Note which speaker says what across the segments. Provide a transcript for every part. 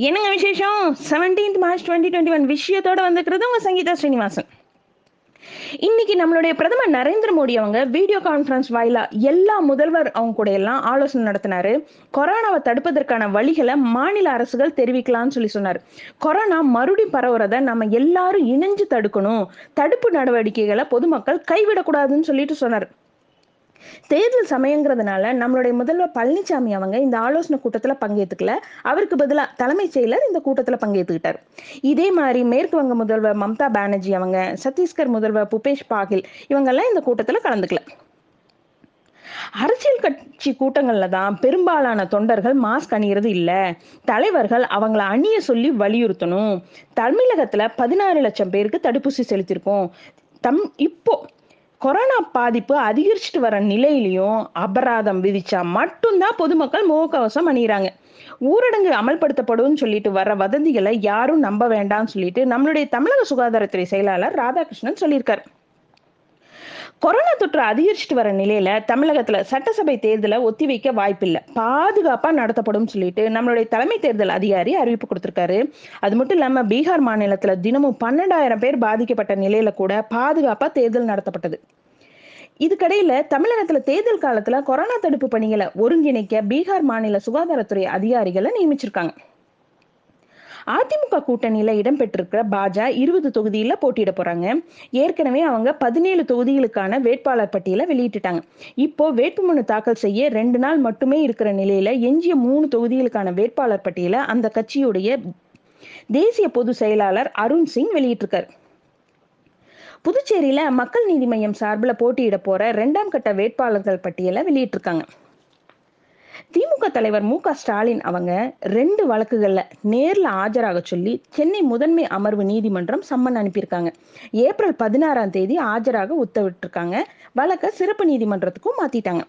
Speaker 1: என்னங்க விசேஷம்? Seventeenth March twenty twenty one விஷயத்தோட வந்திருக்கிறது உங்க சங்கீதா ஸ்ரீனிவாசன். இன்னைக்கு நம்மளுடைய பிரதமர் நரேந்திர மோடி அவங்க வீடியோ கான்ஃபரன்ஸ் வாயிலா எல்லா முதல்வர் அவங்க கூட எல்லாம் ஆலோசனை நடத்தினாரு. கொரோனாவை தடுப்பதற்கான வழிகளை மாநில அரசுகள் தெரிவிக்கலாம்னு சொல்லி சொன்னார். கொரோனா மறுபடி பரவுறத நம்ம எல்லாரும் இணைஞ்சு தடுக்கணும். தடுப்பு நடவடிக்கைகளை பொதுமக்கள் கைவிடக்கூடாதுன்னு சொல்லிட்டு சொன்னார். தேர்தல் சமயங்கிறதுனால நம்மளுடைய முதல்வர் பழனிசாமி அவங்க இந்த ஆலோசனை கூட்டத்துல பங்கேற்றுக்கல அவருக்கு பதிலா தலைமைச் செயலர் இந்த கூட்டத்துல பங்கேற்றுக்கிட்டார் இதே மாதிரி மேற்கு வங்க முதல்வர் மம்தா பானர்ஜி அவங்க சத்தீஸ்கர் முதல்வர் புபேஷ் பாகில் இவங்கெல்லாம் இந்த கூட்டத்துல கலந்துக்கல. அரசியல் கட்சி கூட்டங்கள்ல தான் பெரும்பாலான தொண்டர்கள் மாஸ்க் அணியறது இல்ல. தலைவர்கள் அவங்கள அணிய சொல்லி வலியுறுத்தணும். தமிழகத்துல பதினாறு லட்சம் பேருக்கு தடுப்பூசி செலுத்தியிருக்கோம். தம் இப்போ கொரோனா பாதிப்பு அதிகரிச்சுட்டு வர நிலையிலையும் அபராதம் விதிச்சா மட்டும்தான் பொதுமக்கள் முகக்கவசம் அணிகிறாங்க ஊரடங்கு அமல்படுத்தப்படும் சொல்லிட்டு வர வதந்திகளை யாரும் நம்ப வேண்டாம்னு சொல்லிட்டு நம்மளுடைய தமிழக சுகாதாரத்துறை செயலாளர் ராதாகிருஷ்ணன் சொல்லியிருக்காரு. கொரோனா தொற்று அதிகரிச்சுட்டு வர நிலையில தமிழகத்துல சட்டசபை தேர்தலை ஒத்தி வைக்க வாய்ப்பில்லை. பாதுகாப்பா நடத்தப்படும் சொல்லிட்டு நம்மளுடைய தலைமை தேர்தல் அதிகாரி அறிவிப்பு கொடுத்திருக்காரு. அது மட்டும் இல்லாம பீகார் மாநிலத்துல தினமும் பன்னெண்டாயிரம் பேர் பாதிக்கப்பட்ட நிலையில கூட பாதுகாப்பா தேர்தல் நடத்தப்பட்டது. இதுக்கடையில தமிழகத்துல தேர்தல் காலத்துல கொரோனா தடுப்பு பணிகளை ஒருங்கிணைக்க பீகார் மாநில சுகாதாரத்துறை அதிகாரிகளை நியமிச்சிருக்காங்க. அதிமுக கூட்டணியில இடம்பெற்றிருக்கிற பாஜா இருபது தொகுதியில போட்டியிட போறாங்க. ஏற்கனவே அவங்க பதினேழு தொகுதிகளுக்கான வேட்பாளர் பட்டியலை வெளியிட்டுட்டாங்க. இப்போ வேட்புமனு தாக்கல் செய்ய ரெண்டு நாள் மட்டுமே இருக்கிற நிலையில எஞ்சிய மூணு தொகுதிகளுக்கான வேட்பாளர் பட்டியலை அந்த கட்சியுடைய தேசிய பொதுச் செயலாளர் அருண் சிங் வெளியிட்டிருக்கார். புதுச்சேரியில மக்கள் நீதி மையம் சார்பில் போட்டியிட போற இரண்டாம் கட்ட வேட்பாளர்கள் பட்டியலை வெளியிட்டிருக்காங்க. திமுக தலைவர் மு க ஸ்டாலின் அவங்க ரெண்டு வழக்குகளில் நேர்ல ஆஜராக சொல்லி சென்னை முதன்மை அமர்வு நீதிமன்றம் சம்மன் அனுப்பியிருக்காங்க. ஏப்ரல் பதினாறாம் தேதி ஆஜராக உத்தரவிட்டிருக்காங்க. வழக்க சிறப்பு நீதிமன்றத்துக்கும் மாத்திட்டாங்க.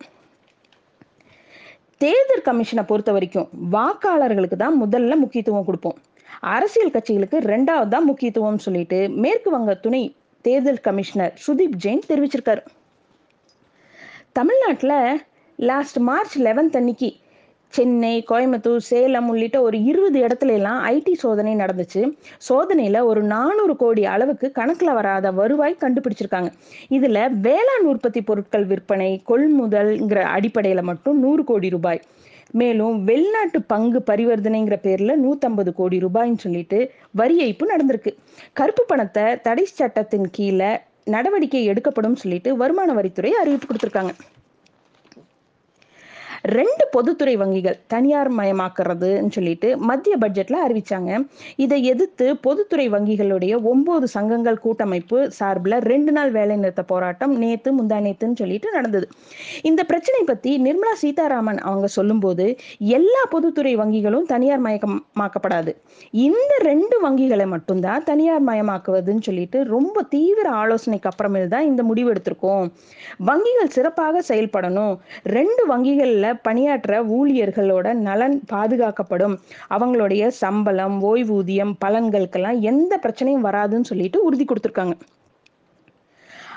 Speaker 1: தேர்தல் கமிஷனை பொறுத்த வரைக்கும் வாக்காளர்களுக்கு தான் முதல்ல முக்கியத்துவம் கொடுப்போம். அரசியல் கட்சிகளுக்கு ரெண்டாவது தான் முக்கியத்துவம் சொல்லிட்டு மேற்கு வங்க துணை தேர்தல் கமிஷனர் சுதீப் ஜெயின் தெரிவிச்சிருக்காரு. தமிழ்நாட்டில் லாஸ்ட் மார்ச் லெவன்த் அன்னைக்கு சென்னை கோயம்புத்தூர் சேலம் உள்ளிட்ட ஒரு இருபது இடத்துல எல்லாம் ஐடி சோதனை நடந்துச்சு. சோதனையில ஒரு நானூறு கோடி அளவுக்கு கணக்குல வராத வருவாய் கண்டுபிடிச்சிருக்காங்க. இதுல வேளாண் உற்பத்தி பொருட்கள் விற்பனை கொள்முதல்ங்கிற அடிப்படையில மட்டும் நூறு கோடி ரூபாய். மேலும் வெளிநாட்டு பங்கு பரிவர்த்தனைங்கிற பேர்ல நூத்தம்பது கோடி ரூபாய்ன்னு சொல்லிட்டு வரி ஏய்ப்பு நடந்திருக்கு. கருப்பு பணத்தை தடை சட்டத்தின் கீழே நடவடிக்கை எடுக்கப்படும் சொல்லிட்டு வருமான வரித்துறை அறிவிப்பு கொடுத்துருக்காங்க. ரெண்டு பொதுத்துறை வங்கிகள் தனியார் மயமாக்குறதுன்னு சொல்லிட்டு மத்திய பட்ஜெட்ல அறிவிச்சாங்க. இதை எதிர்த்து பொதுத்துறை வங்கிகளுடைய ஒன்பது சங்கங்கள் கூட்டமைப்பு சார்பில் ரெண்டு நாள் வேலை நிறுத்த போராட்டம் நேத்து முந்தா நேத்துன்னு சொல்லிட்டு நடந்தது. இந்த பிரச்சனை பத்தி நிர்மலா சீதாராமன் அவங்க சொல்லும்போது எல்லா பொதுத்துறை வங்கிகளும் தனியார் மயமாக்கப்படாது இந்த ரெண்டு வங்கிகளை மட்டும்தான் தனியார் மயமாக்குவதுன்னு சொல்லிட்டு ரொம்ப தீவிர ஆலோசனைக்கு அப்புறமேல் தான் இந்த முடிவு எடுத்திருக்கோம். வங்கிகள் சிறப்பாக செயல்படணும். ரெண்டு வங்கிகள்ல பணியாற்ற ஊழியர்களோட நலன் பாதுகாக்கப்படும். அவங்களுடைய சம்பளம் ஓய்வூதியம் பலன்களுக்கெல்லாம் எந்த பிரச்சனையும் வராதுன்னு சொல்லிட்டு உறுதி கொடுத்துருக்காங்க.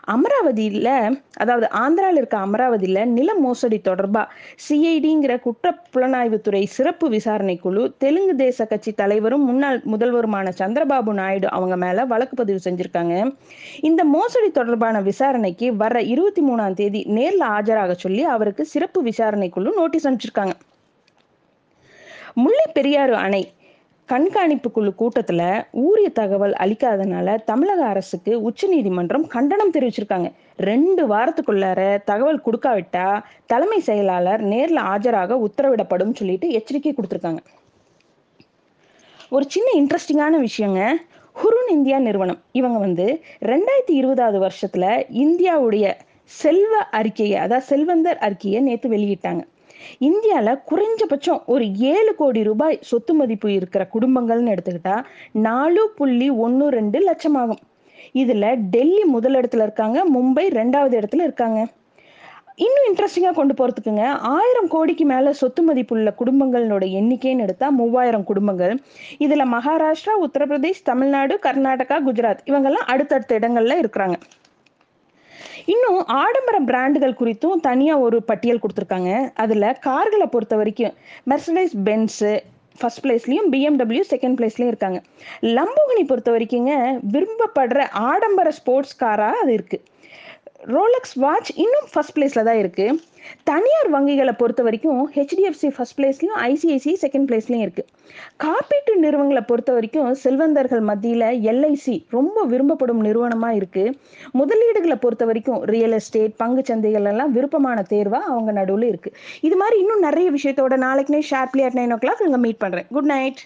Speaker 1: அமராவதியில அதாவது ஆந்திராவில் இருக்க அமராவதியில நில மோசடி தொடர்பா சிஐடிங்கிற குற்ற புலனாய்வுத்துறை சிறப்பு விசாரணை குழு தெலுங்கு தேச கட்சி தலைவரும் முன்னாள் முதல்வருமான சந்திரபாபு நாயுடு அவங்க மேல வழக்கு பதிவு செஞ்சிருக்காங்க. இந்த மோசடி தொடர்பான விசாரணைக்கு வர இருபத்தி மூணாம் தேதி நேர்ல ஆஜராக சொல்லி அவருக்கு சிறப்பு விசாரணை குழு நோட்டீஸ் அனுப்பிச்சிருக்காங்க. முல்லை பெரியாறு அணை கண்காணிப்பு குழு கூட்டத்துல ஊரிய தகவல் அளிக்காதனால தமிழக அரசுக்கு உச்சநீதிமன்றம் கண்டனம் தெரிவிச்சிருக்காங்க. ரெண்டு வாரத்துக்குள்ளார தகவல் கொடுக்காவிட்டா தலைமை செயலாளர் நேர்ல ஆஜராக உத்தரவிடப்படும் சொல்லிட்டு எச்சரிக்கை கொடுத்துருக்காங்க. ஒரு சின்ன இன்ட்ரெஸ்டிங்கான விஷயங்க. ஹுருன் இந்தியா நிறுவனம். இவங்க வந்து ரெண்டாயிரத்தி இருபதாவது வருஷத்துல இந்தியாவுடைய செல்வ அறிக்கையை அதாவது செல்வந்தர் அறிக்கையை நேற்று வெளியிட்டாங்க. இந்தியாவில் குறைஞ்சபட்சம் ஒரு ஏழு கோடி ரூபாய் சொத்து மதிப்பு இருக்கிற குடும்பங்கள்னு எடுத்துக்கிட்டா நாலு புள்ளி ஒன்று ரெண்டு லட்சம் ஆகும் இதில் டெல்லி முதலிடத்துல இருக்காங்க மும்பை ரெண்டாவது இடத்துல இருக்காங்க. இன்னும் இன்ட்ரெஸ்டிங்காக கொண்டு போகிறதுக்குங்க ஆயிரம் கோடிக்கு மேலே சொத்து மதிப்புள்ள குடும்பங்களோட எண்ணிக்கைன்னு எடுத்தால் மூவாயிரம் குடும்பங்கள். இதில் மகாராஷ்டிரா உத்தரப்பிரதேஷ் தமிழ்நாடு கர்நாடகா குஜராத் இவங்கெல்லாம் அடுத்தடுத்த இடங்கள்ல இருக்கிறாங்க. இன்னும் ஆடம்பர பிராண்டுகள் குறித்தும் தனியா ஒரு பட்டியல் கொடுத்துருக்காங்க. அதுல கார்களை பொறுத்த வரைக்கும் மெர்சடைஸ் பென்ஸு ஃபர்ஸ்ட் பிளேஸ்லையும் பிஎம்டபிள்யூ செகண்ட் பிளேஸ்லையும் இருக்காங்க. லம்போகினி பொறுத்த வரைக்குங்க விரும்பப்படுற ஆடம்பர ஸ்போர்ட்ஸ் காராக அது இருக்குது ரோலக்ஸ் வாட்ச் இன்னும் ஃபர்ஸ்ட் பிளேஸில் தான் இருக்குது தனியார் வங்கிகளை பொறுத்த வரைக்கும் ஹெச்டிஎஃப்சி ஃபர்ஸ்ட் பிளேஸ்லையும் ஐசிஐசி செகண்ட் பிளேஸ்லையும் இருக்குது காப்பீட்டு நிறுவனங்களை பொறுத்த வரைக்கும் செல்வந்தர்கள் மத்தியில் எல்ஐசி ரொம்ப விரும்பப்படும் நிறுவனமாக இருக்குது முதலீடுகளை பொறுத்த வரைக்கும் ரியல் எஸ்டேட் பங்கு சந்தைகள் எல்லாம் விருப்பமான தேர்வாக அவங்க நடுவில் இருக்குது இது மாதிரி இன்னும் நிறைய விஷயத்தோட நாளைக்குனே sharply at nine o'clock அங்கே மீட் பண்ணுறேன் குட் நைட்